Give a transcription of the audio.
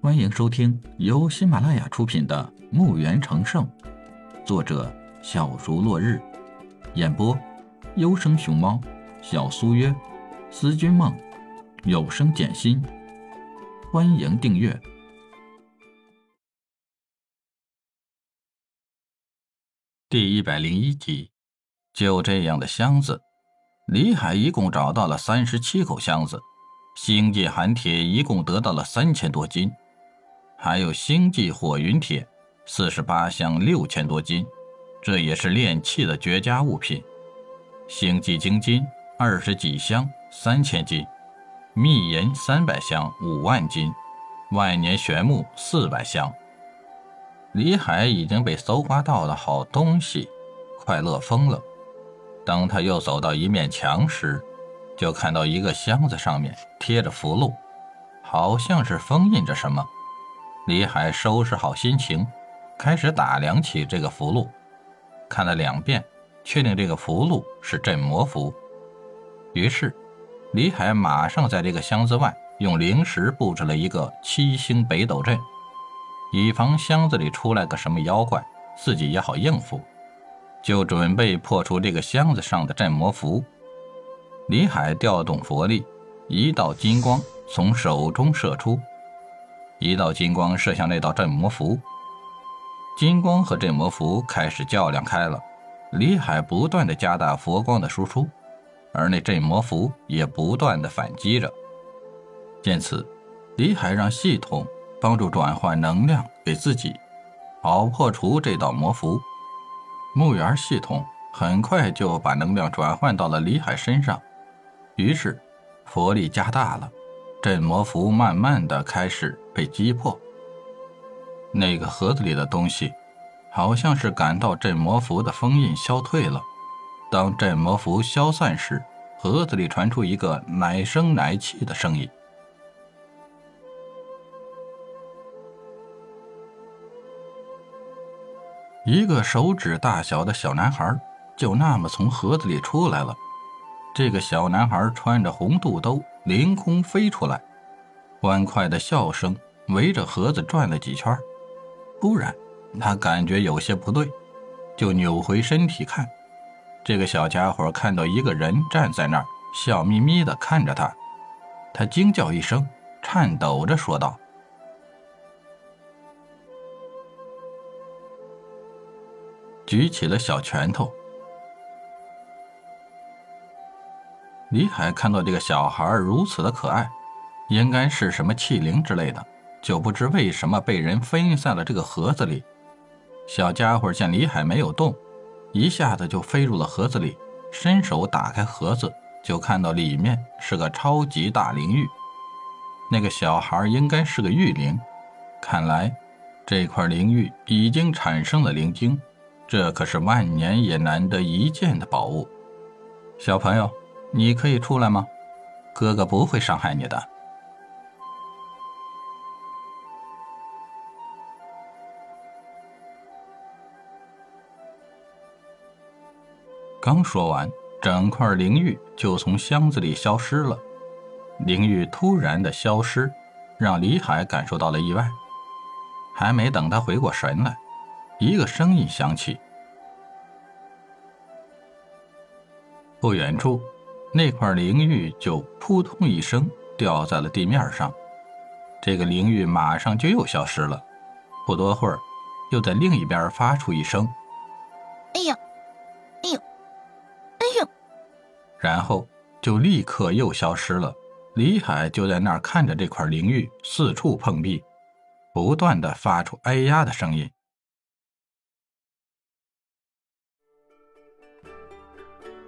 欢迎收听由喜马拉雅出品的《墓园成圣》，作者小竹落日，演播优生熊猫、小苏约、思君梦、有声简心。欢迎订阅第一百零一集。就这样的箱子，李海一共找到了三十七口箱子，星际寒铁一共得到了三千多斤。还有星际火云铁，四十八箱六千多斤，这也是炼器的绝佳物品。星际精金二十几箱三千斤，秘银三百箱五万斤，万年玄木四百箱。李海已经被搜刮到了好东西，快乐疯了。当他又走到一面墙时，就看到一个箱子上面贴着符箓，好像是封印着什么。李海收拾好心情，开始打量起这个符箓，看了两遍，确定这个符箓是镇魔符。于是，李海马上在这个箱子外用灵石布置了一个七星北斗阵，以防箱子里出来个什么妖怪，自己也好应付。就准备破除这个箱子上的镇魔符。李海调动佛力，一道金光从手中射出。一道金光射向那道镇魔符，金光和镇魔符开始较量开了。李海不断的加大佛光的输出，而那镇魔符也不断的反击着。见此，李海让系统帮助转换能量给自己，好破除这道魔符。墓园系统很快就把能量转换到了李海身上，于是佛力加大了。镇魔符慢慢的开始被击破。那个盒子里的东西，好像是感到镇魔符的封印消退了。当镇魔符消散时，盒子里传出一个奶声奶气的声音：“一个手指大小的小男孩，就那么从盒子里出来了。这个小男孩穿着红肚兜。”凌空飞出来，欢快的笑声围着盒子转了几圈。突然，他感觉有些不对，就扭回身体看。这个小家伙看到一个人站在那儿，笑眯眯地看着他。他惊叫一声，颤抖着说道：“举起了小拳头。”李海看到这个小孩如此的可爱，应该是什么器灵之类的，就不知为什么被人分在了这个盒子里。小家伙见李海没有动，一下子就飞入了盒子里，伸手打开盒子，就看到里面是个超级大灵玉。那个小孩应该是个玉灵，看来这块灵玉已经产生了灵晶，这可是万年也难得一见的宝物。小朋友。你可以出来吗？哥哥不会伤害你的。刚说完，整块灵玉就从箱子里消失了。灵玉突然的消失，让李海感受到了意外。还没等他回过神来，一个声音响起：“不远处。”那块灵玉就扑通一声掉在了地面上，这个灵玉马上就又消失了。不多会儿，又在另一边发出一声：“哎呀，哎呦，哎呦！”然后就立刻又消失了。李海就在那儿看着这块灵玉四处碰壁，不断的发出“哎呀”的声音。